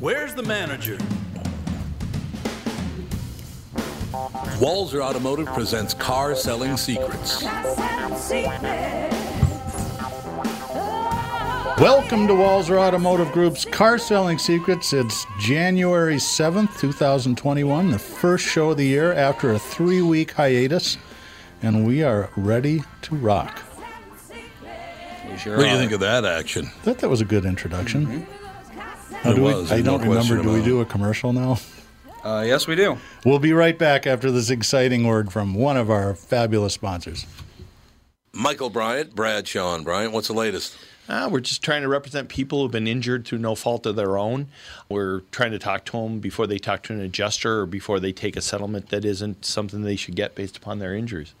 Where's the manager? Walser Automotive presents Car Selling Secrets. Welcome to Walser Automotive Group's Car Selling Secrets. It's January 7th, 2021, the first show of the year after a three week hiatus, and we are ready to rock. Sure what do you think of that action? I thought that was a good introduction. Mm-hmm. Do was, we, I don't remember. Do we do a commercial now? Uh, yes, we do. We'll be right back after this exciting word from one of our fabulous sponsors. Michael Bryant, Bradshaw and Bryant, what's the latest? Uh, we're just trying to represent people who've been injured through no fault of their own. We're trying to talk to them before they talk to an adjuster or before they take a settlement that isn't something they should get based upon their injuries.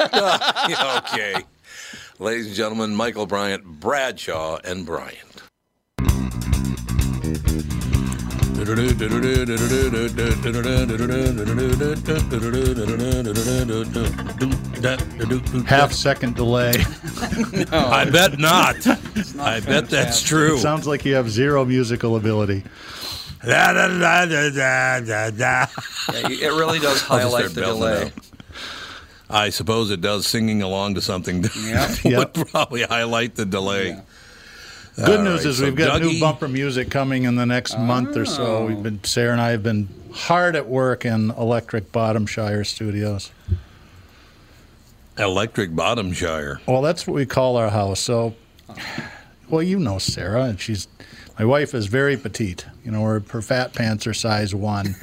okay. Ladies and gentlemen, Michael Bryant, Bradshaw, and Bryant. Half second delay. I bet not. I bet that's true. Sounds like you have zero musical ability. Da, da, da. Yeah, it really does highlight the delay. Out. I suppose it does. Singing along to something Yeah. would probably highlight the delay. Good All news right, is so we've got Dougie- new bumper music coming in the next month or so. Oh. We've been Sarah and I have been hard at work in Electric Bottomshire Studios. Electric Bottomshire. Well, that's what we call our house. So, well, you know Sarah, and she's my wife is very petite. You know, her, her fat pants are size one.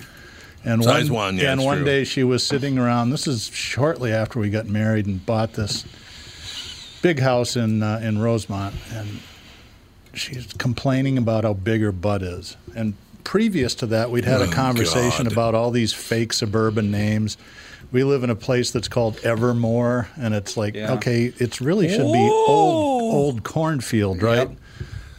And Size one, yeah, and one true. day she was sitting around. This is shortly after we got married and bought this big house in uh, in Rosemount, and she's complaining about how big her butt is. And previous to that, we'd had Oh, a conversation God. about all these fake suburban names. We live in a place that's called Evermore, and it's like, Yeah. okay, it really should be old old cornfield, right?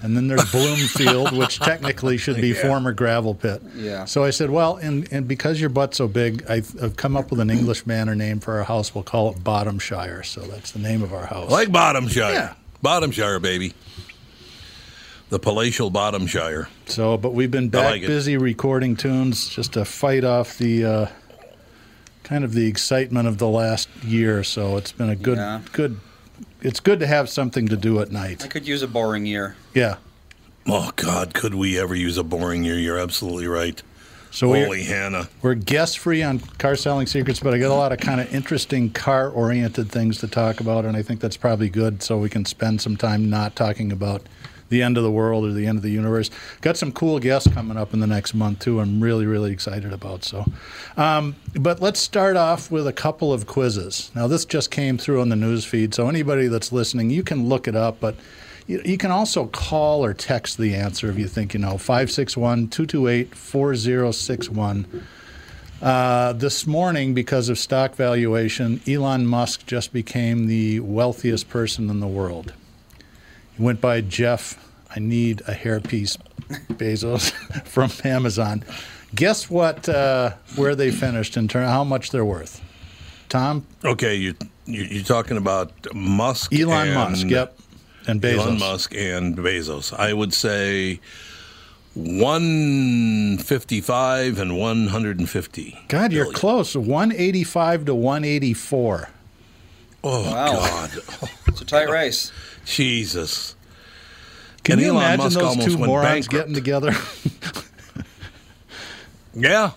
And then there's Bloomfield, which technically should be former gravel pit. Yeah. So I said, well, and, and because your butt's so big, I've, I've come up with an English manor name for our house. We'll call it Bottomshire. So that's the name of our house. Like Bottomshire. Yeah. Bottomshire, baby. The palatial Bottomshire. So, but we've been back like busy recording tunes just to fight off the uh, kind of the excitement of the last year. So it's been a good, Yeah. good. It's good to have something to do at night. I could use a boring year. Yeah. Oh, God, could we ever use a boring year? You're absolutely right. So we're, Holy Hannah. we're guest free on car selling secrets, but I got a lot of kind of interesting car oriented things to talk about, and I think that's probably good. So we can spend some time not talking about the end of the world or the end of the universe. Got some cool guests coming up in the next month too. I'm really really excited about. So, um, but let's start off with a couple of quizzes. Now this just came through on the news feed, so anybody that's listening, you can look it up, but. You, can also call or text the answer if you think you know. 561 228 4061. Uh, this morning, because of stock valuation, Elon Musk just became the wealthiest person in the world. He went by Jeff, I need a hairpiece, Bezos, from Amazon. Guess what? Uh, where they finished in terms how much they're worth? Tom, Okay, you, you you're talking about Musk, Elon and Musk, yep, and Bezos. Elon Musk and Bezos. I would say 155 and 150. God, you're billion. close. 185 to 184. Oh Wow. God, It's a tight race. Jesus. Can And you Elon imagine Musk those two morons bankrupt. getting together? Yeah.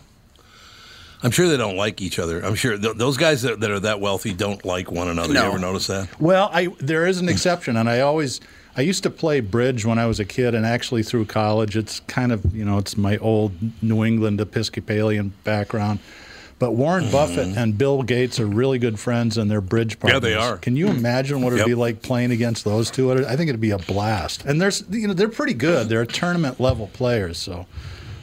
I'm sure they don't like each other. I'm sure th- those guys that, that are that wealthy don't like one another. No. You ever notice that? Well, I there is an hmm. exception, and I always I used to play bridge when I was a kid, and actually through college. It's kind of you know it's my old New England Episcopalian background. But Warren Buffett and Bill Gates are really good friends, and they're bridge Mm-hmm. Yeah, they are. Can you imagine what it'd Yep. be like playing against those two? I think it'd be a blast. And there's you know they're pretty good. They're tournament level players, so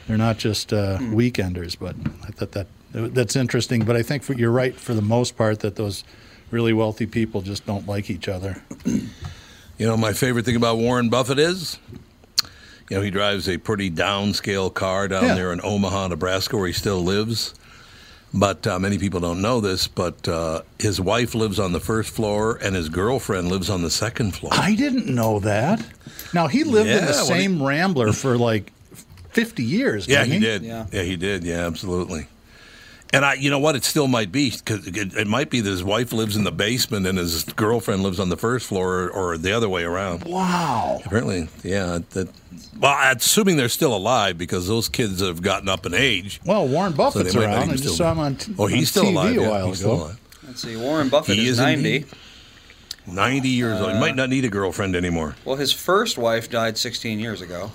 they're not just uh, weekenders. But I thought that that's interesting. But I think for, you're right for the most part that those really wealthy people just don't like each other. You know, my favorite thing about Warren Buffett is, you know, he drives a pretty downscale car down Yeah. there in Omaha, Nebraska, where he still lives. But uh, many people don't know this, but uh, his wife lives on the first floor and his girlfriend lives on the second floor. I didn't know that. Now he lived in the when same Rambler for like fifty years. Yeah, didn't he did. Yeah. Yeah. he did. Yeah, absolutely. And I, you know what? It still might be because it, it might be that his wife lives in the basement and his girlfriend lives on the first floor, or, the other way around. Wow. Apparently, yeah. That, well, assuming they're still alive because those kids have gotten up in age. Well, Warren Buffett's might not around. I just still saw him on, t- Oh, he's on still TV alive. a yeah, while he's ago. still alive. Let's see. Warren Buffett He is is 90. indeed. Ninety years old. He might not need a girlfriend anymore. Well, his first wife died 16 years ago.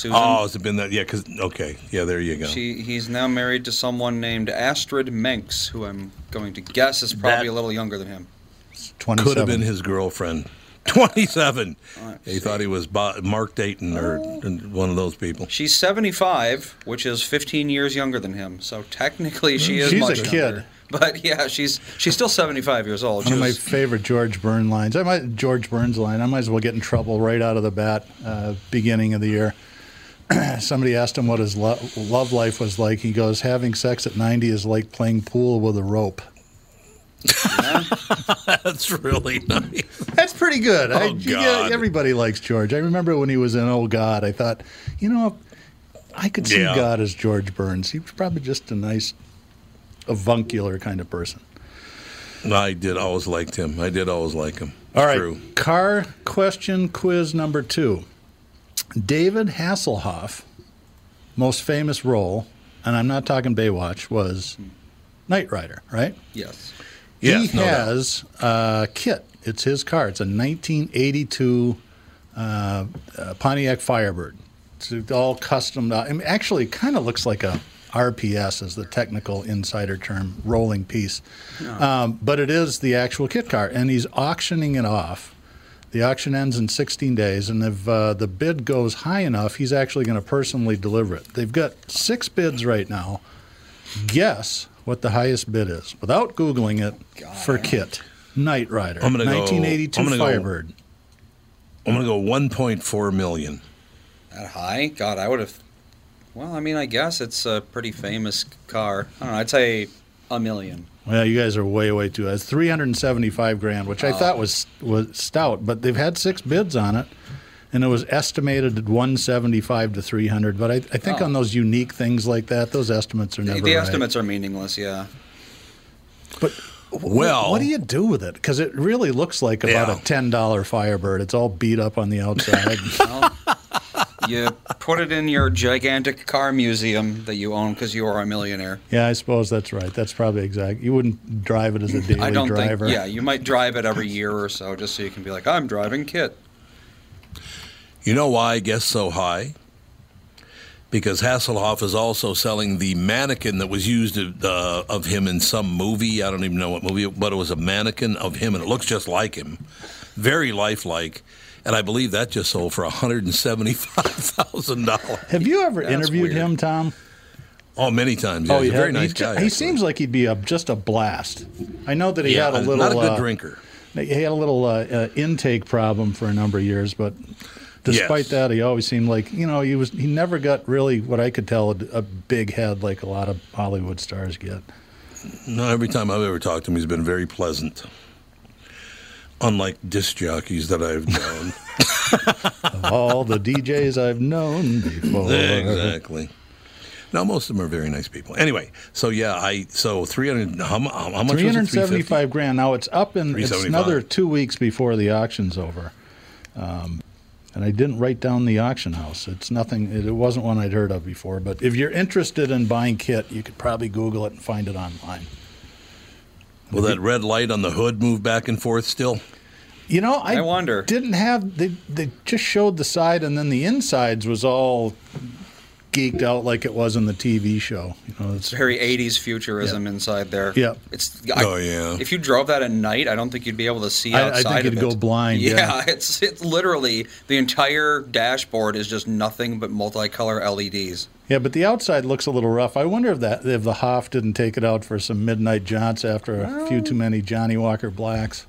Susan. Oh, has it been that? Yeah, because okay, yeah, there you go. She, he's now married to someone named Astrid Menks, who I'm going to guess is probably That- a little younger than him. Twenty-seven. Could have been his girlfriend. Twenty-seven. Let's he thought he was Bo- Mark Dayton or one of those people. She's 75, which is 15 years younger than him. So technically, she is She's a much kid. younger. But yeah, she's she's still 75 years old. One She of my favorite George Burns lines. I might George Burns line. I might as well get in trouble right out of the bat, uh, beginning of the year. Somebody asked him what his lo- love life was like. He goes, "Having sex at 90 is like playing pool with a rope." That's really nice. That's pretty good. Oh, get- God. everybody likes George. I remember when he was in Oh God, I thought, you know, I could see Yeah. God as George Burns. He was probably just a nice, avuncular kind of person. I did always liked him. I did always like him. All right, True. car question quiz number two. David Hasselhoff, most famous role, and I'm not talking Baywatch, was Knight Rider, right? yes. Yes, he no doubt. has a kit. It's his car. It's a 1982 uh, uh, Pontiac Firebird. It's all custom. I mean, actually, kind of looks like a RPS, is the technical insider term, rolling piece. Um, but it is the actual kit car, and he's auctioning it off. The auction ends in 16 days, and if uh, the bid goes high enough, he's actually going to personally deliver it. They've got six bids right now. Guess what the highest bid is without Googling it for kit. Knight Rider, I'm gonna go- 1982 I'm gonna go- Firebird. I'm going to go 1.4 million. That high? God, I would have. Well, I mean, I guess it's a pretty famous car. I don't know. I'd say a million. Well, you guys are way, way too. It's 375 grand, which I thought oh. was was stout, but they've had six bids on it, and it was estimated at 175 to 300. But I, I think Oh. on those unique things like that, those estimates are The, never the right. estimates are meaningless. Yeah. But Well, what do you do with it? Because it really looks like about Yeah. a ten dollar Firebird. It's all beat up on the outside. Well, you put it in your gigantic car museum that you own because you are a millionaire. yeah, I suppose that's right. That's probably exact. You wouldn't drive it as a daily I don't driver. think. Yeah, you might drive it every year or so just so you can be like, I'm driving Kit. You know why I guess so high? Because Hasselhoff is also selling the mannequin that was used uh, of him in some movie. I don't even know what movie, but it was a mannequin of him, and it looks just like him, very lifelike. And I believe that just sold for one hundred and seventy-five thousand dollars. Have you ever That's interviewed weird. him, Tom? Oh, many times. Yeah, oh, he's you a very nice He, guy. he actually. seems like he'd be a, just a blast. I know that he yeah, had a little. not a good uh, drinker. He had a little uh, uh, intake problem for a number of years, but despite Yes. that, he always seemed like you know he was. He never got really what I could tell a, a big head like a lot of Hollywood stars get. No, every time I've ever talked to him, he's been very pleasant. Unlike disc jockeys that I've known. Of all the DJs I've known before. exactly. Now most of them are very nice people. Anyway, so yeah, I so three hundred. How, how much? Three hundred 350? seventy-five grand. Now it's up in. It's another two weeks before the auction's over. Um, and I didn't write down the auction house. It's nothing. It wasn't one I'd heard of before. But if you're interested in buying kit, you could probably Google it and find it online. Will that red light on the hood move back and forth still? You know, I, I wonder. Didn't have they? They just showed the side, and then the insides was all geeked out like it was in the TV show. You know, it's Very 80s futurism inside there. Yep. It's I- Oh, yeah. If you drove that at night, I don't think you'd be able to see outside I- I think of you'd it. go blind, yeah. it's it's literally the entire dashboard is just nothing but multicolor LEDs. Yeah, but the outside looks a little rough. I wonder if that if the Hoff didn't take it out for some midnight jaunts after a few too many Johnnie Walker Blacks,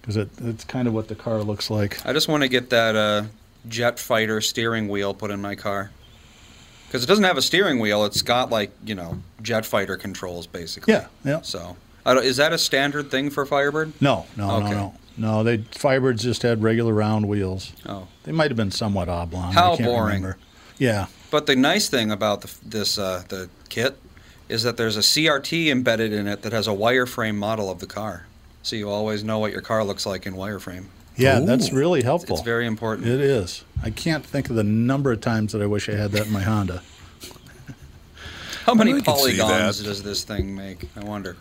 because it, it's kind of what the car looks like. I just want to get that uh, jet fighter steering wheel put in my car. Because it doesn't have a steering wheel, it's got like you know jet fighter controls basically. Yeah, yeah. So, I don't, is that a standard thing for Firebird? No, no, Okay. no, no, no. They Firebirds just had regular round wheels. Oh, They might have been somewhat oblong. How I can't boring. Remember. Yeah, But the nice thing about the, this uh, the kit is that there's a CRT embedded in it that has a wireframe model of the car, so you always know what your car looks like in wireframe. Yeah. That's really helpful. It's very important. It is. I can't think of the number of times that I wish I had that in my Honda. How many I could see polygons does this thing make? I wonder.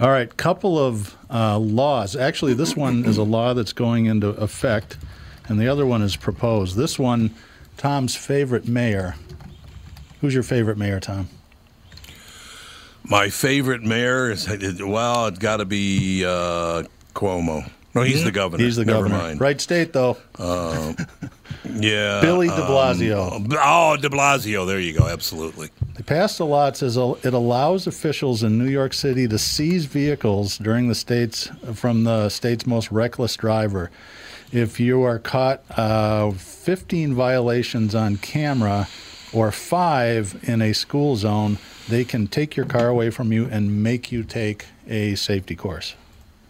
All right, couple of uh, laws. Actually, this one is a law that's going into effect, and the other one is proposed. This one, Tom's favorite mayor. Who's your favorite mayor, Tom? My favorite mayor is well, it's got to be uh, Cuomo. No, he's the governor. He's the Never governor. Mind. Right state, though. Yeah. Billy de um, Blasio. oh, De Blasio. There you go. Absolutely. They passed a law that says it allows officials in New York City to seize vehicles during the state's from the state's most reckless driver. If you are caught uh, 15 violations on camera or five in a school zone, they can take your car away from you and make you take a safety course.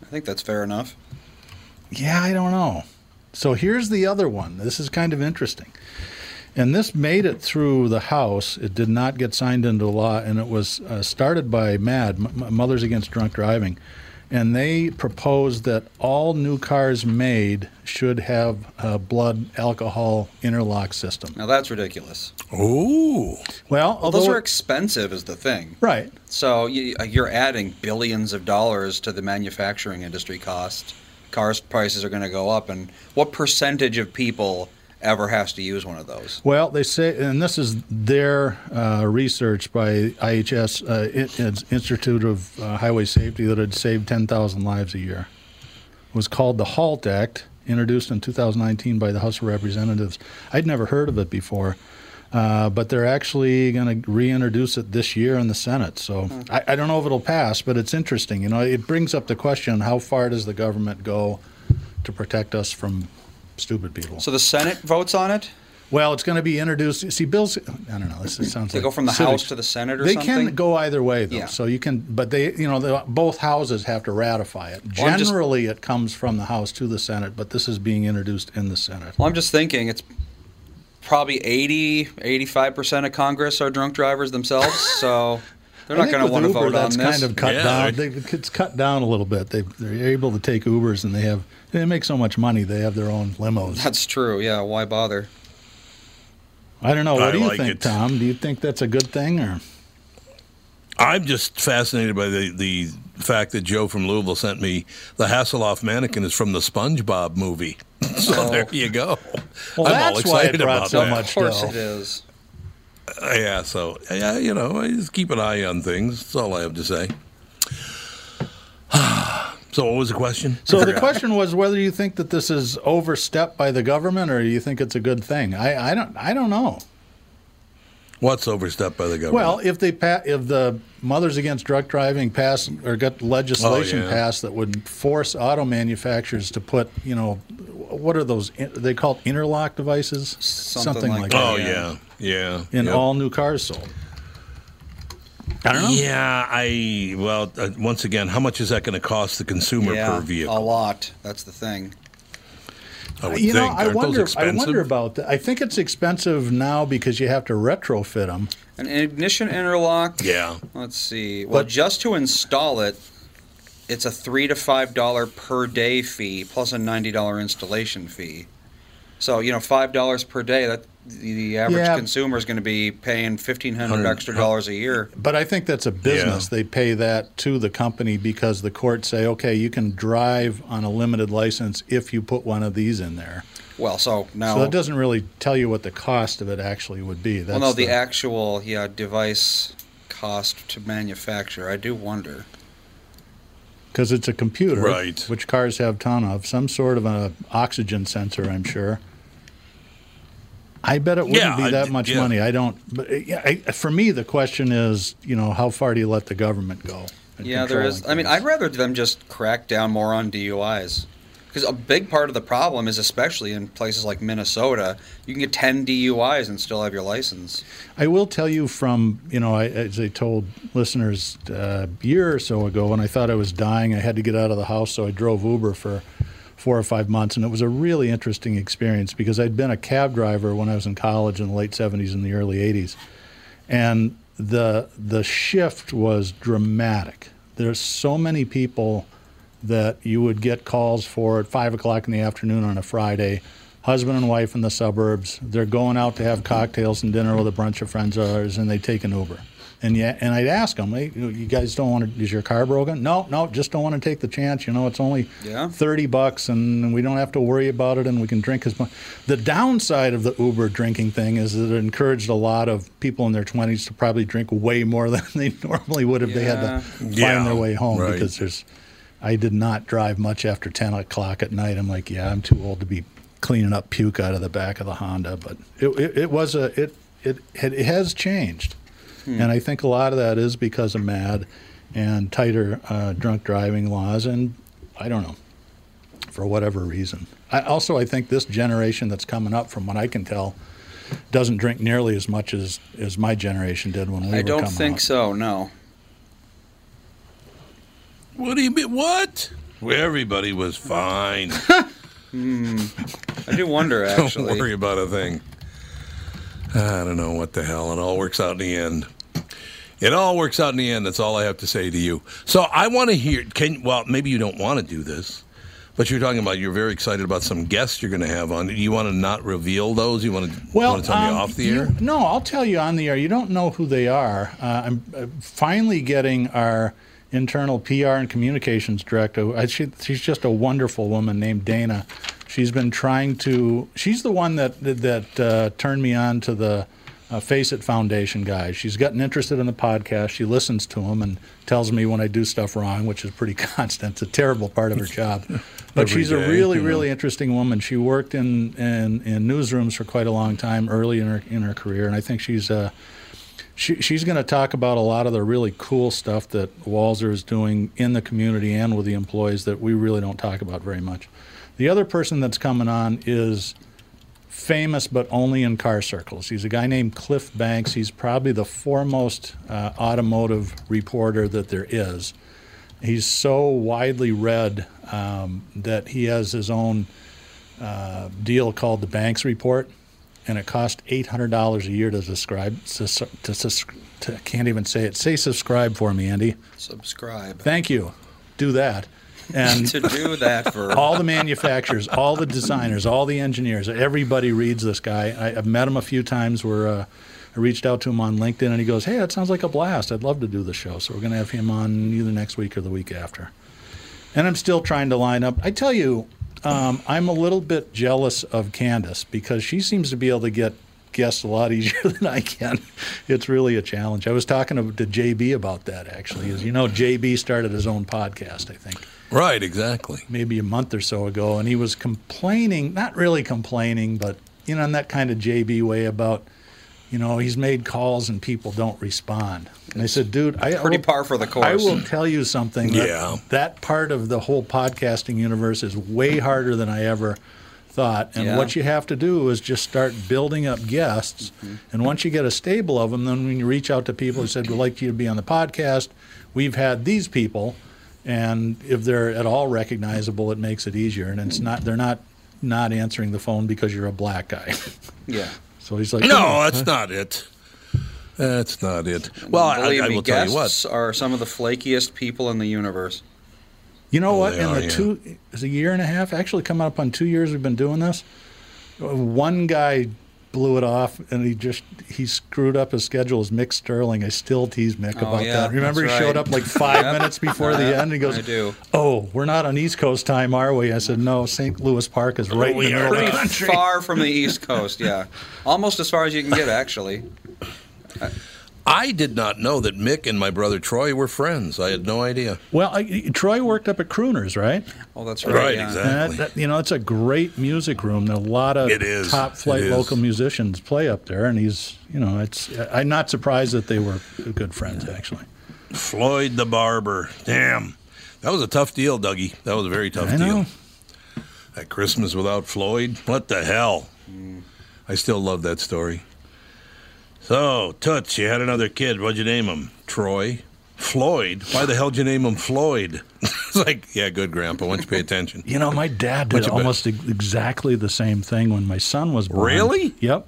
I think that's fair enough. Yeah, I don't know. So here's the other one. This is kind of interesting. And this made it through the House. It did not get signed into law, and it was uh, started by MADD, M- Mothers Against Drunk Driving. And they proposed that all new cars made should have a blood alcohol interlock system. Now that's ridiculous. Ooh. Well, Well, those are expensive, is the thing. right. So you, you're adding billions of dollars to the manufacturing industry cost. Cars prices are going to go up, and what percentage of people ever has to use one of those? Well, they say, and this is their uh, research by IHS, uh, it, Institute of uh, Highway Safety, that had saved 10,000 lives a year. It was called the HALT Act, introduced in 2019 by the House of Representatives. I'd never heard of it before, uh, but they're actually going to reintroduce it this year in the Senate. So I, I don't know if it'll pass, but it's interesting. You know, it brings up the question: How far does the government go to protect us from stupid people? So the Senate votes on it. Well, it's going to be introduced. See, bills. I don't know. This sounds They like go from the civics. House to the Senate or They something. can go either way, though. Yeah. So you can, but they, you know, the, both houses have to ratify it. Well, I'm just- Generally, it comes from the House to the Senate, but this is being introduced in the Senate. Well, I'm just thinking it's probably 80, 85 percent of Congress are drunk drivers themselves. So they're not going to with want to Uber, vote on that's this. kind of cut Yeah, down. right. They, it's cut down a little bit. They, they're able to take Ubers, and they have they make so much money. They have their own limos. That's true. Yeah. Why bother? I don't know. What I do you like think, it. Tom? Do you think that's a good thing, or I'm just fascinated by the, the fact that Joe from Louisville sent me the Hasselhoff mannequin is from the SpongeBob movie. so Oh. there you go. Well, I'm that's all why it excited brought about so that. much Of course dough. it is. Uh, yeah, so yeah, you know, I just keep an eye on things. That's all I have to say. So what was the question? So the question was whether you think that this is overstepped by the government or you think it's a good thing. I, I don't I don't know. What's overstepped by the government? Well, if they pa- if the Mothers Against Drunk Driving pass or got legislation Oh, yeah. passed that would force auto manufacturers to put, you know, what are those? in- They called interlock devices, Something like that. oh that. yeah, yeah. in Yep. all new cars sold. I don't know. Yeah, I well, uh, once again, how much is that going to cost the consumer yeah, per vehicle? a lot. That's the thing. I would you know. I Aren't wonder. those I wonder about that. I think it's expensive now because you have to retrofit them. An ignition interlock. Yeah. Let's see. Well, But- just to install it, it's a three to five dollar per day fee plus a ninety dollar installation fee. So you know, five dollars per day. That the, the average Yeah. consumer is going to be paying fifteen hundred Hundred- extra dollars a year. But I think that's a business. Yeah. They pay that to the company because the courts say, okay, you can drive on a limited license if you put one of these in there. Well, so now. So that doesn't really tell you what the cost of it actually would be. That's well, no, the, actual yeah device cost to manufacture. I do wonder. because it's a computer, Right. Which cars have ton of some sort of an oxygen sensor, I'm sure. I bet it wouldn't Yeah, be I- that much yeah. money. I don't. But yeah, I, for me, the question is, you know, how far do you let the government go? Yeah, there is. controlling I mean. I'd rather them just crack down more on DUIs. Because a big part of the problem is, especially in places like Minnesota, you can get 10 DUIs and still have your license. I will tell you from, you know, I, as I told listeners uh, a year or so ago, when I thought I was dying, I had to get out of the house, so I drove Uber for four or five months, and it was a really interesting experience because I'd been a cab driver when I was in college in the late 70s and the early 80s, and the the shift was dramatic. There's so many people that you would get calls for at five o'clock in the afternoon on a Friday. Husband and wife in the suburbs. They're going out to have cocktails and dinner with a bunch of friends of ours, and they take an Uber. And yeah, and I'd ask them, hey, you guys don't want to? Is your car broken? No, no, just don't want to take the chance. You know, it's only Yeah. thirty bucks, and we don't have to worry about it, and we can drink as much. The downside of the Uber drinking thing is that it encouraged a lot of people in their twenties to probably drink way more than they normally would if they had to find Yeah, their way home right. because there's. I did not drive much after ten o'clock at night. I'm like, yeah, I'm too old to be cleaning up puke out of the back of the Honda. But it, it, it was a it it it, it has changed, and I think a lot of that is because of MADD and tighter uh, drunk driving laws, and I don't know for whatever reason. I, also, I think this generation that's coming up, from what I can tell, doesn't drink nearly as much as, as my generation did when we I were coming up. I don't think up. so, no. What do you mean? What? Well, everybody was fine. I do wonder, actually. don't worry about a thing. I don't know what the hell. It all works out in the end. It all works out in the end. That's all I have to say to you. So I want to hear. Can well, maybe you don't want to do this, but you're talking about you're very excited about some guests you're going to have on. You want to not reveal those? You want to Well, want to tell me um, off the you- air? No, I'll tell you on the air. You don't know who they are. Uh, I'm uh, finally getting our internal PR and communications director. She, she's just a wonderful woman named Dana. She's been trying to. She's the one that that uh, turned me on to the uh, Face It Foundation guys. She's gotten interested in the podcast. She listens to them and tells me when I do stuff wrong, which is pretty constant. It's a terrible part of her job. But she's a day, really, you know. really interesting woman. She worked in, in, in newsrooms for quite a long time early in her in her career, and I think she's uh, she, she's going to talk about a lot of the really cool stuff that Walser is doing in the community and with the employees that we really don't talk about very much. The other person that's coming on is famous, but only in car circles. He's a guy named Cliff Banks. He's probably the foremost uh, automotive reporter that there is. He's so widely read um, that he has his own uh, deal called the Banks Report, and it costs eight hundred dollars a year to subscribe. To, to, to, I can't even say it. Say subscribe for me, Andy. Subscribe. Thank you. Do that. And to do that for. all the manufacturers, all the designers, all the engineers, everybody reads this guy. I, I've met him a few times where uh, I reached out to him on LinkedIn and he goes, Hey, that sounds like a blast. I'd love to do the show. So we're going to have him on either next week or the week after. And I'm still trying to line up. I tell you, um, I'm a little bit jealous of Candace because she seems to be able to get guests a lot easier than I can. It's really a challenge. I was talking to, to JB about that actually. As you know, JB started his own podcast, I think Right, exactly. maybe a month or so ago, and he was complaining, not really complaining, but you know, in that kind of JB way about, you know, he's made calls and people don't respond. And I said, dude, I Pretty will- par for the course. I will tell you something. That, Yeah. that part of the whole podcasting universe is way harder than I ever thought. And Yeah. what you have to do is just start building up guests. Mm-hmm. And once you get a stable of them, then when you reach out to people who said, we'd like you to be on the podcast, we've had these people. And if they're at all recognizable, it makes it easier. And it's not, they're not not answering the phone because you're a black guy. Yeah. so he's like, No, that's not it. That's not it. Well, I, Believe I me, will tell you what. are some of the flakiest people in the universe. You know Oh, what? In are, the yeah. two, it's a year and a half, actually coming up on two years we've been doing this. One guy blew it off, and he just he screwed up his schedule. As Mick Sterling, I still tease Mick Oh, about yeah, that. Remember, he that's showed up like five minutes before the Yep, end. He goes, I do. "Oh, we're not on East Coast time, are we?" I said, "No, St. Louis Park is right in the are middle of the not. country." Far from the East Coast, yeah. Almost as far as you can get, actually. I did not know that Mick and my brother Troy were friends. I had no idea. Well, I, Troy worked up at Crooners, right? Oh, that's right. Right, yeah. exactly. And that, that- you know, it's a great music room. There are a lot of It is. top flight It is. local musicians play up there, and he's, you know, it's. I'm not surprised that they were good friends, actually. Floyd the barber. Damn. That was a tough deal, Dougie. That was a very tough I deal. know. That Christmas without Floyd. What the hell? Mm. I still love that story. So, Toots, you had another kid. What'd you name him? Troy? Floyd? Why the hell'd you name him Floyd? it's like, yeah, good, Grandpa. Why don't you pay attention? You know, my dad did bet? almost ex- exactly the same thing when my son was born. Really? Yep.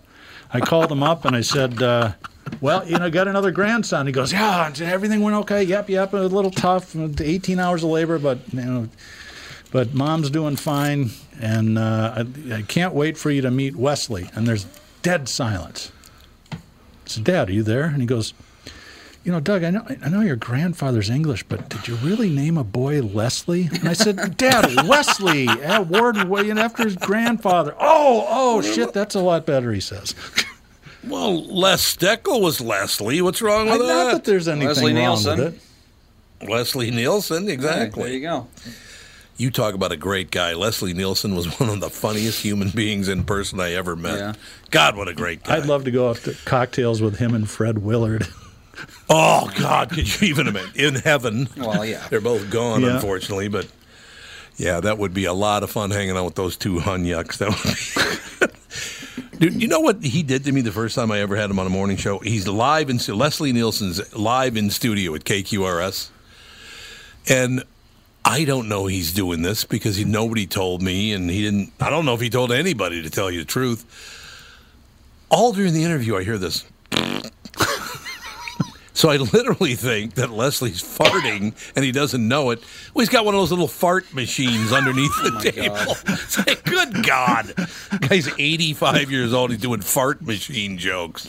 I called him up and I said, uh, "Well, you know, got another grandson." He goes, "Yeah, and everything went okay. Yep, yep, a little tough, 18 hours of labor, but you know, but mom's doing fine, and uh, I, I can't wait for you to meet Wesley." And there's dead silence. I said, "Dad, are you there?" And he goes. You know, Doug, I know I know your grandfather's English, but did you really name a boy Leslie? And I said, Dad, Wesley, uh, Warden William after his grandfather. Oh, oh, shit, that's a lot better, he says. Well, Les Steckel was Leslie. What's wrong with Not that Not that? there's anything Leslie wrong Nielsen. with it. Leslie Nielsen, Hey, exactly. there you go. You talk about a great guy. Leslie Nielsen was one of the funniest human beings in person I ever met. Yeah. God, what a great guy. I'd love to go out to cocktails with him and Fred Willard. Oh, God, could you even imagine? In heaven. Well, yeah. They're both gone, Yeah. unfortunately, but yeah, that would be a lot of fun hanging out with those two hunyucks. That would be. Dude, you know what he did to me the first time I ever had him on a morning show? He's live in Leslie Nielsen's live in studio at KQRS, and I don't know he's doing this because he, nobody told me, and he didn't. I don't know if he told anybody to tell you the truth. All during the interview, I hear this. So I literally think that Leslie's farting and he doesn't know it. Well, he's got one of those little fart machines underneath oh the table. It's like, good God. Guy's 85 years old. He's doing fart machine jokes.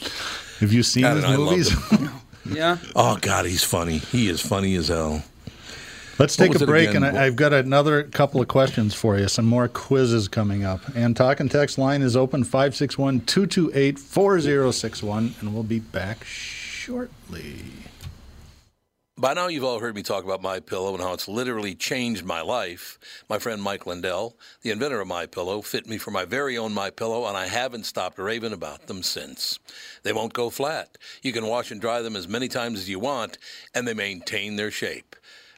Have you seen God, his and I love movies? Yeah. Oh, God, he's funny. He is funny as hell. Let's take a break, again? and I, I've got another couple of questions for you. Some more quizzes coming up. And talk and text line is open 561 228 4061, and we'll be back shortly. By now, you've all heard me talk about My Pillow and how it's literally changed my life. My friend Mike Lindell, the inventor of My Pillow, fit me for my very own My Pillow, and I haven't stopped raving about them since. They won't go flat. You can wash and dry them as many times as you want, and they maintain their shape.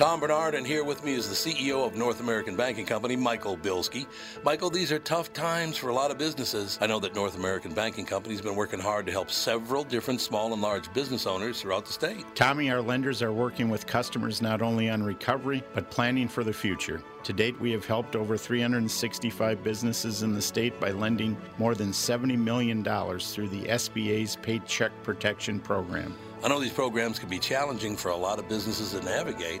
Tom Barnard, and here with me is the CEO of North American Banking Company, Michael Bilski. Michael, these are tough times for a lot of businesses. I know that North American Banking Company has been working hard to help several different small and large business owners throughout the state. Tommy, our lenders are working with customers not only on recovery, but planning for the future. To date, we have helped over 365 businesses in the state by lending more than $70 million through the SBA's Paycheck Protection Program. I know these programs can be challenging for a lot of businesses to navigate.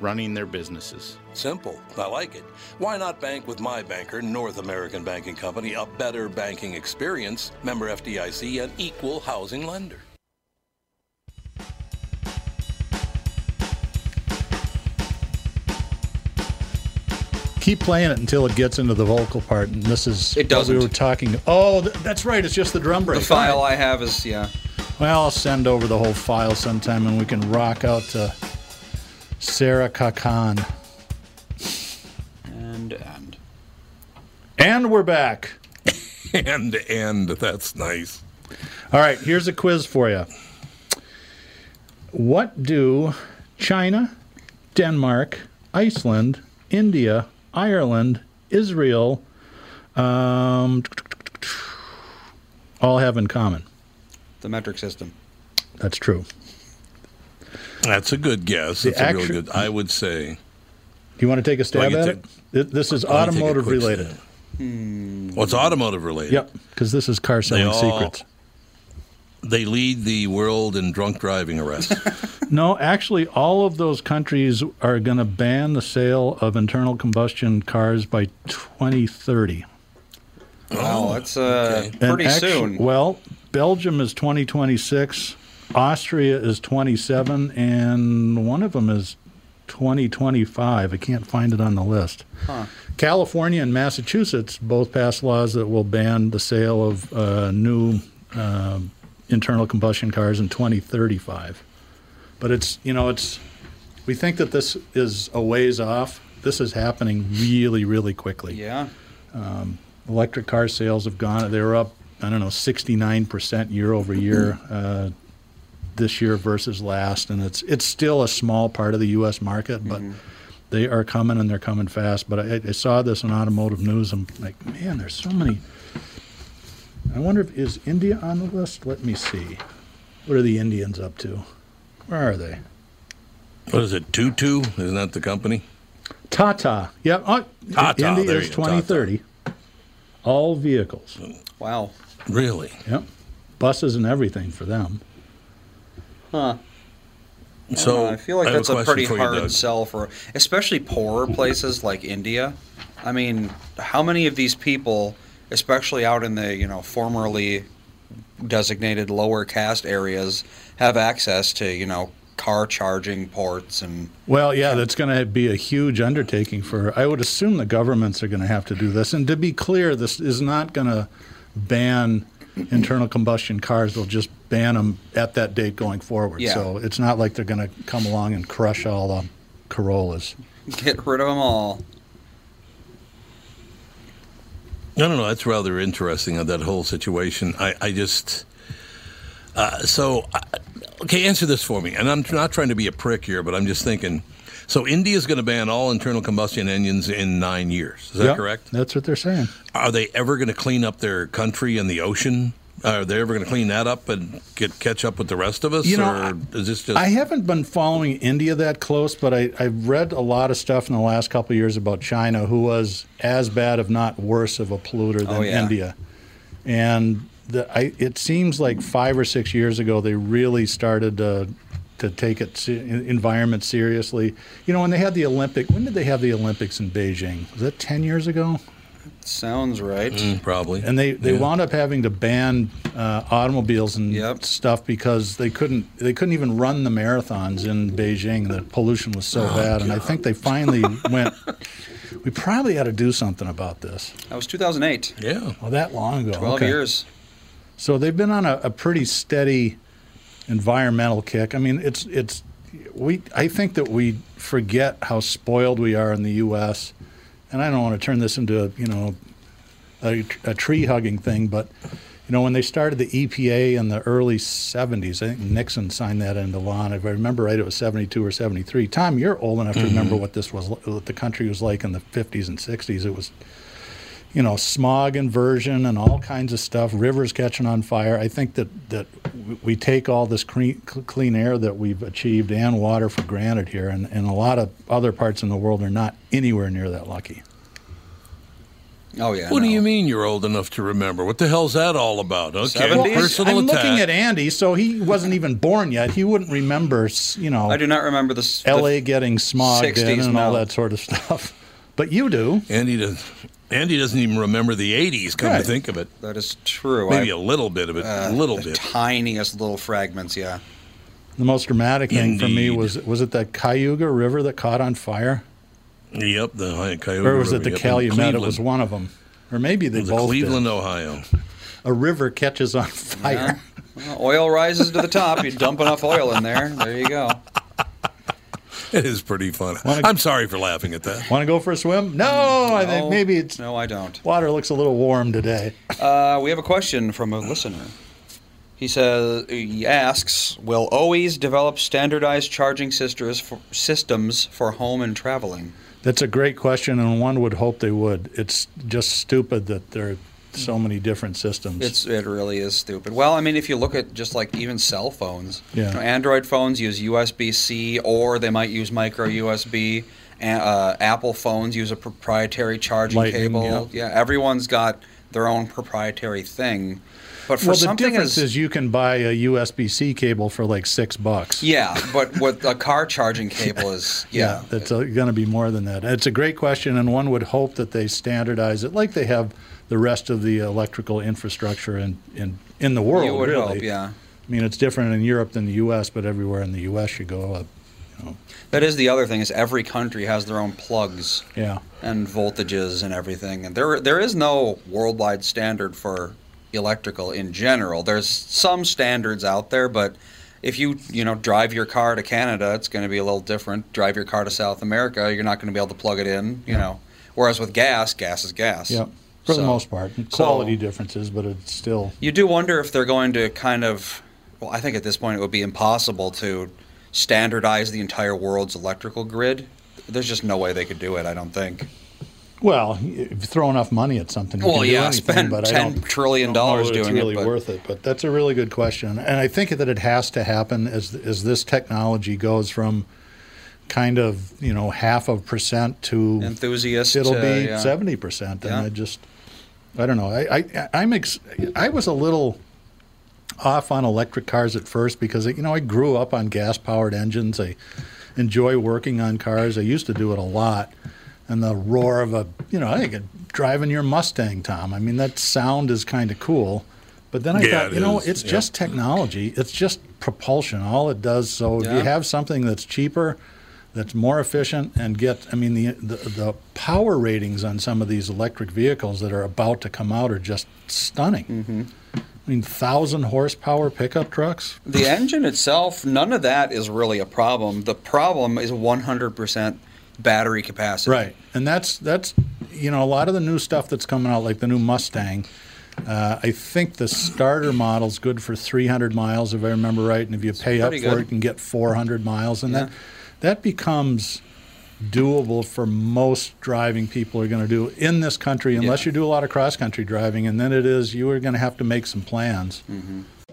running their businesses. Simple. I like it. Why not bank with my banker, North American Banking Company, a better banking experience, member FDIC, and equal housing lender? Keep playing it until it gets into the vocal part, and this is It doesn't. we were talking. Oh, th- that's right. It's just the drum break. The file All right. I have is yeah. Well, I'll send over the whole file sometime, and we can rock out to Sarah Kakan. And and And we're back. And and that's nice. All right, here's a quiz for you. What do China, Denmark, Iceland, India, Ireland, Israel um, all have in common? the metric system. That's true. That's a good guess. The That's a really good. I would say. Do you want to take a stab Well, at you it? This is I'll automotive quick related. stab. What's automotive related? Yep, because this is car selling all- secrets. They lead the world in drunk driving arrests. No, actually, all of those countries are going to ban the sale of internal combustion cars by 2030. Wow, that's uh, okay. Pretty actu- soon. Well, Belgium is 2026, Austria is 27, and one of them is 2025. I can't find it on the list. California and Massachusetts both passed laws that will ban the sale of uh, new uh, internal combustion cars in 2035. But it's, you know, it's, we think that this is a ways off. This is happening really, really quickly yeah. electric car sales have gone. They were up, I don't know, 69% year over year uh, this year versus last, and it's it's still a small part of the U.S. market, but mm-hmm. they are coming and they're coming fast. But I, I saw this in automotive news. I'm like, man, there's so many. I wonder if is India on the list. Let me see. What are the Indians up to? Where are they? what is it? Tutu? Isn't that the company? Tata. Yep. Oh, Tata, India there is you Tata. 2030. All vehicles. Wow. Really? Yep. Buses and everything for them. Huh. So Uh, I feel like have that's a, question pretty for you, hard sell for, especially poorer places like India. I mean, how many of these people, especially out in the you know formerly designated lower caste areas, have access to you know car charging ports and Well, yeah, that's going to be a huge undertaking for. I would assume the governments are going to have to do this. And to be clear, this is not going to ban internal combustion cars. They'll just ban them at that date going forward. Yeah. So it's not like they're going to come along and crush all the Corollas. get rid of them all. I don't know. That's rather interesting. uh, That whole situation. I, I just. Uh, so, uh, okay, answer this for me. And I'm not trying to be a prick here, but I'm just thinking. So, India's going to ban all internal combustion engines in nine years. Is that Yep, correct? That's what they're saying. Are they ever going to clean up their country and the ocean? Are they ever going to clean that up and get catch up with the rest of us? You know, or is this just? I haven't been following India that close, but I, I've read a lot of stuff in the last couple of years about China, who was as bad, if not worse, of a polluter than Oh, yeah. India. And the, I, it seems like five or six years ago, they really started to to take it se- environment seriously. You know, when they had the Olympic, when did they have the Olympics in Beijing? Was that ten years ago? Sounds right. Mm, probably. And they, they Yeah. wound up having to ban uh, automobiles and Yep. stuff because they couldn't they couldn't even run the marathons in Beijing. The pollution was Oh, so bad, and I think they finally went. We probably had to do something about this. That was 2008. Yeah. Well, that long ago. 12 Okay. years. So they've been on a, a pretty steady environmental kick. I mean, it's it's we. I think that we forget how spoiled we are in the U.S. And I don't want to turn this into a you know a, a tree hugging thing, but you know when they started the EPA in the early '70s, I think Nixon signed that into law. And if I remember right, it was '72 or '73. Tom, you're old enough to mm-hmm. remember what this was, what the country was like in the '50s and '60s. It was you know, smog inversion and all kinds of stuff, rivers catching on fire. I think that, that we take all this clean, clean air that we've achieved and water for granted here, and, and a lot of other parts in the world are not anywhere near that lucky. Oh, yeah. What do you mean you're old enough to remember? What the hell's that all about? Okay, 70s? personal I'm attack. looking at Andy, so he wasn't even born yet. He wouldn't remember, you know, I do not remember this. the- L.A. getting smogged in 60s, and all that sort of stuff. But you do. Andy does. Andy doesn't even remember the '80s. Come Right. to think of it, That is true. maybe I- a little bit of it, uh, a little the bit. Tiniest little fragments, yeah. The most dramatic thing for me was was it that Cuyahoga River that caught on fire, Yep, the Ohio Coyote or was it the yep, Calumet? It was one of them, or maybe they It was both. did. Cleveland, Ohio. a river catches on fire. Well, oil rises to the top. You dump enough oil in there. There you go. It is pretty funny. Wanna- I'm sorry for laughing at that. Want to go for a swim? No, I think maybe it's No, I don't. water looks a little warm today. Uh, we have a question from a listener. He says he asks, "Will always develop standardized charging sisters for, systems for home and traveling?" That's a great question, and one would hope they would. It's just stupid that there are so many different systems. It's it really is stupid. Well, I mean, if you look at just like even cell phones, Yeah. you know, Android phones use USB C or they might use micro USB. Uh, Apple phones use a proprietary charging Lightning, cable. Yeah. everyone's got their own proprietary thing. But for well, the something difference as is you can buy a USB-C cable for like six bucks. yeah, but what a car charging cable is, yeah, that's going to be more than that. It's a great question, and one would hope that they standardize it like they have the rest of the electrical infrastructure in in, in the world. you would really. hope, yeah. I mean, it's different in Europe than the U.S., but everywhere in the U.S. you go, uh, you know, That is the other thing is every country has their own plugs yeah. and voltages and everything, and there there is no worldwide standard for electrical in general. There's some standards out there, but if you you know drive your car to Canada, it's going to be a little different. Drive your car to South America, you're not going to be able to plug it in, you know. Whereas with gas, gas is gas. Yeah, for the most part. Quality differences, but it's still. You do wonder if they're going to kind of. Well, I think at this point it would be impossible to standardize the entire world's electrical grid. There's just no way they could do it. I don't think. Well, if you throw enough money at something, you Well, yeah, anything, spend but I 10 don't, trillion dollars doing it, really worth it. But that's a really good question, and I think that it has to happen as as this technology goes from kind of you know half of percent to Enthusiast. it'll uh, be yeah. seventy percent, and Yeah. I just I don't know. I, I I'm ex- I was a little off on electric cars at first because you know I grew up on gas powered engines. I enjoy working on cars. I used to do it a lot, and the roar of a you know I think driving your Mustang, Tom. I mean that sound is kind of cool. But then I Yeah, thought, you know, is. it's Yeah. just technology. It's just propulsion. All it does. So if you have something that's cheaper, that's more efficient, and get, I mean, the, the the power ratings on some of these electric vehicles that are about to come out are just stunning. Mm-hmm. I mean, thousand horsepower pickup trucks. The engine itself, none of that is really a problem. The problem is 100% battery capacity. Right, and that's that's you know a lot of the new stuff that's coming out, like the new Mustang. Uh, I think the starter model's good for 300 miles, if I remember right, and if you pay up for good. it, you can get 400 miles, and Yeah. that that becomes doable for most driving people are going to do in this country, unless Yeah. you do a lot of cross country driving, and then it is you are going to have to make some plans. Mm-hmm.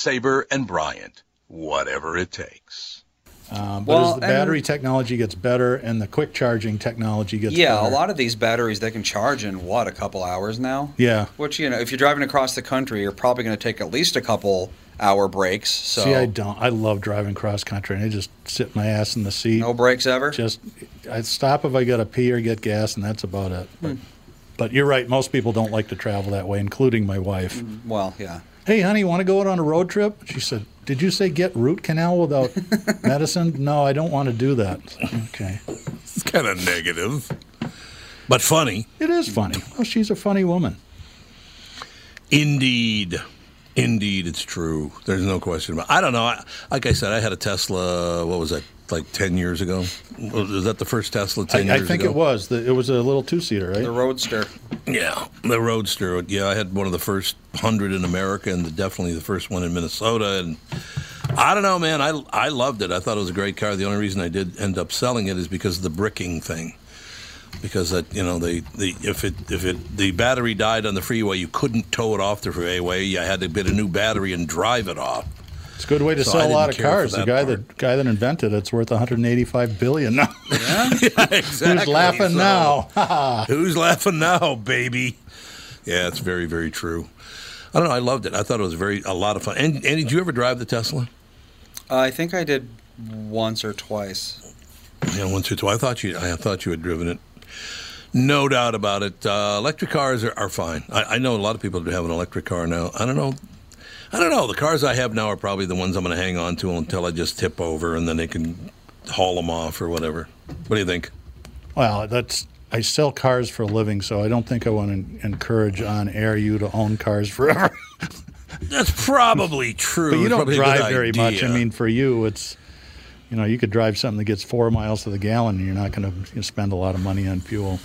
Sabre and Bryant, whatever it takes. Um, but Well, as the battery technology gets better and the quick charging technology gets Yeah, better, a lot of these batteries they can charge in what a couple hours now. Yeah. Which you know, if you're driving across the country, you're probably going to take at least a couple hour breaks. So See, I don't. I love driving cross country, and I just sit my ass in the seat. no breaks ever. Just I stop if I got to pee or get gas, and that's about it. But, Hmm. but you're right. Most people don't like to travel that way, including my wife. well, yeah. Hey, honey, want to go out on a road trip? She said, "Did you say get root canal without medicine?" No, I don't want to do that. Okay, It's kind of negative, but funny. it is funny. Well, she's a funny woman. Indeed. Indeed, it's true. There's no question about. it. I don't know. I, like I said, I had a Tesla. What was that? Like ten years ago? Was was that the first Tesla? Ten I years I think ago? it was. The, it was a little two seater, right? The Roadster. Yeah, the Roadster. Yeah, I had one of the first hundred in America, and the, definitely the first one in Minnesota. And I don't know, man. I I loved it. I thought it was a great car. The only reason I did end up selling it is because of the bricking thing. Because that you know the, the if it if it the battery died on the freeway, you couldn't tow it off the freeway. You had to get a new battery and drive it off. It's a good way to So sell a lot of cars. The guy part. that guy that invented it's worth 185 billion now. exactly. Who's laughing So- now? Who's laughing now, baby? Yeah, it's very, very true. I don't know. I loved it. I thought it was very a lot of fun. And Andy, did you ever drive the Tesla? Uh, I think I did once or twice. Yeah, once or twice. I thought you. I thought you had driven it. No doubt about it. Uh, electric cars are, are fine. I, I know a lot of people do have an electric car now. I don't know. I don't know. The cars I have now are probably the ones I'm going to hang on to until I just tip over, and then they can haul them off or whatever. What do you think? Well, that's I sell cars for a living, so I don't think I want to encourage on air you to own cars forever. That's probably true. but you don't probably a good drive very much. I mean, for you, it's you know you could drive something that gets four miles to the gallon, and you're not going to spend a lot of money on fuel.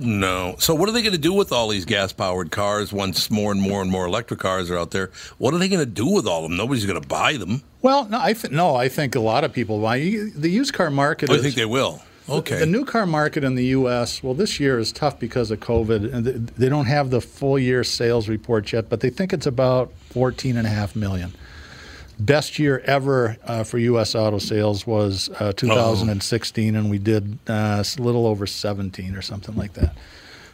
No. So what are they going to do with all these gas-powered cars once more and more and more electric cars are out there? What are they going to do with all of them? Nobody's going to buy them. Well, no, I th- no, I think a lot of people buy the used car market. Oh, is- think they will? Okay. The new car market in the U.S. Well, this year is tough because of COVID, and they don't have the full year sales report yet, but they think it's about 14 and a half million. Best year ever uh, for U.S. auto sales was uh, 2016, and we did uh, a little over 17 or something like that.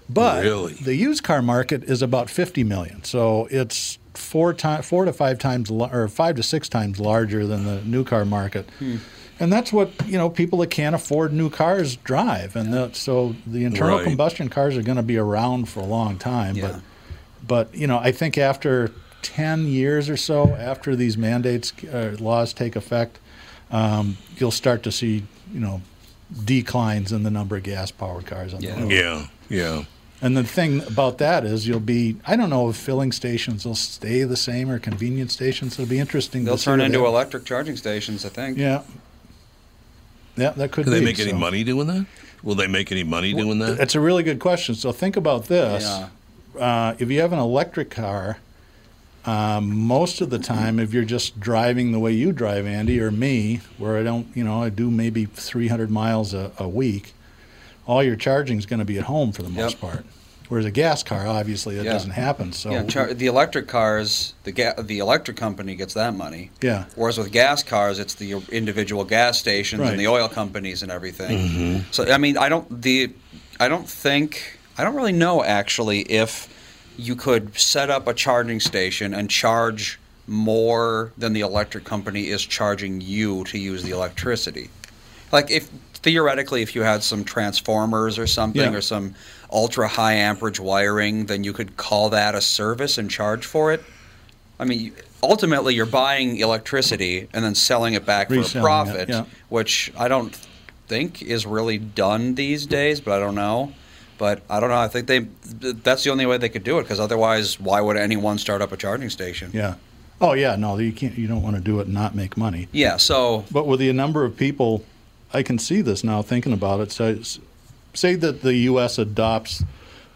But Really? the used car market is about 50 million, so it's four time, four to five times, or five to six times larger than the new car market. And that's what you know people that can't afford new cars drive, and that, so the internal Right. combustion cars are going to be around for a long time. Yeah. But but you know I think after ten years or so, after these mandates uh, laws take effect, um, you'll start to see you know declines in the number of gas powered cars on Yeah. the road. yeah. Yeah. And the thing about that is you'll be I don't know if filling stations will stay the same or convenience stations. It'll be interesting. They'll to turn into they- electric charging stations, I think. Yeah. Yeah, that could Do be. they make any money doing that? Will they make any money doing that? That's a really good question. So think about this. Yeah. Uh, if you have an electric car, um, most of the time, if you're just driving the way you drive, Andy, or me, where I don't, you know, I do maybe 300 miles a, a week, all your charging is going to be at home for the most Yep. part. Whereas a gas car, obviously, that Yeah. doesn't happen. So yeah, char- the electric cars, the ga- the electric company gets that money. Yeah. Whereas with gas cars, it's the individual gas stations Right. and the oil companies and everything. So I mean, I don't the I don't think I don't really know actually if you could set up a charging station and charge more than the electric company is charging you to use the electricity. Like if theoretically, if you had some transformers or something Yeah. or some ultra high amperage wiring, then you could call that a service and charge for it. I mean, ultimately, you're buying electricity and then selling it back for a Reselling it, profit, yeah. which I don't think is really done these days, but I don't know. But I don't know. I think they that's the only way they could do it because otherwise, why would anyone start up a charging station? Yeah. Oh yeah, no, you can't. You don't want to do it and not make money. Yeah. So But with the number of people, I can see this now thinking about it. So, say that the U.S. adopts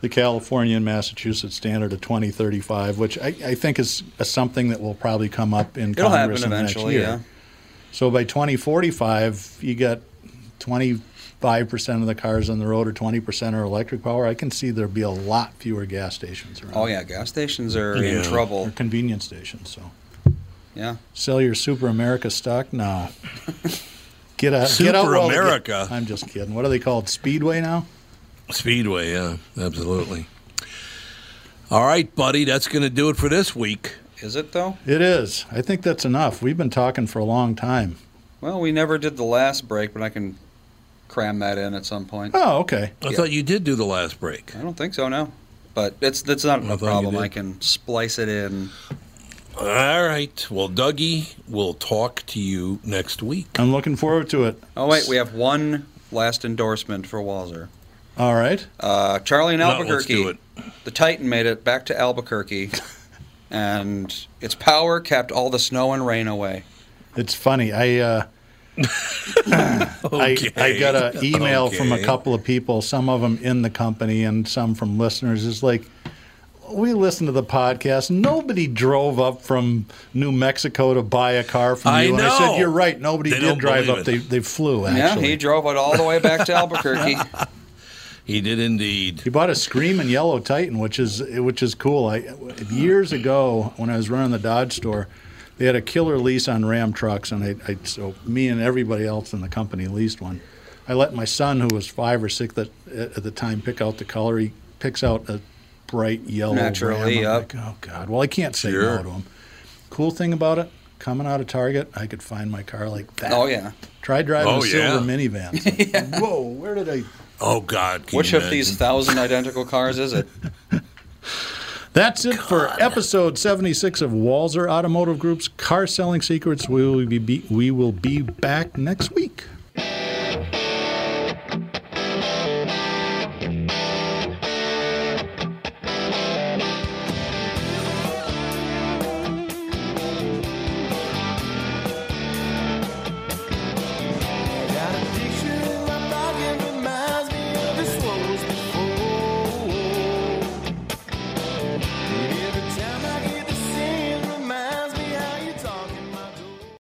the California and Massachusetts standard of 2035, which I, I think is something that will probably come up in it'll Congress happen in the next eventually. year. Yeah. So by 2045, you get 25% of the cars on the road or 20% are electric power. I can see there'll be a lot fewer gas stations around. Oh yeah, gas stations are Yeah. in Or trouble. convenience stations. So Yeah. sell your Super America stock? No. Get out. Super get out while the- America? I'm just kidding. What are they called? Speedway now? Speedway, yeah, absolutely. All right, buddy, that's going to do it for this week. Is it though? It is. I think that's enough. We've been talking for a long time. Well, we never did the last break, but I can cram that in at some point. Oh, okay. I thought you did do the last break. I don't think so, no. But it's that's not I a problem. I can splice it in. All right. Well, Dougie, we'll talk to you next week. I'm looking forward to it. Oh wait, we have one last endorsement for Walser. All right. Uh, Charlie in No, let's Albuquerque. do it. The Titan made it back to Albuquerque, and its power kept all the snow and rain away. It's funny. I uh, I, I got an email from a couple of people, some of them in the company and some from listeners. It's like, we listened to the podcast. Nobody drove up from New Mexico to buy a car from I you. And I know. said, You're right. Nobody They did drive up. it. They, they flew, Yeah, actually. he drove it all the way back to Albuquerque. He did indeed. He bought a screaming yellow Titan, which is which is cool. I years ago when I was running the Dodge store, they had a killer lease on Ram trucks, and I, I so me and everybody else in the company leased one. I let my son, who was five or six that, at the time, pick out the color. He picks out a bright yellow Naturally, Ram. I'm yep. like, oh God! Well, I can't say Sure. no to him. Cool thing about it, coming out of Target, I could find my car like that. Oh yeah. Try driving Oh, a silver yeah. minivan. It's like, Whoa! Where did I? Oh, God. Which of these thousand identical cars is it? That's it for episode 76 of Walser Automotive Group's Car Selling Secrets. We will be, we will be back next week.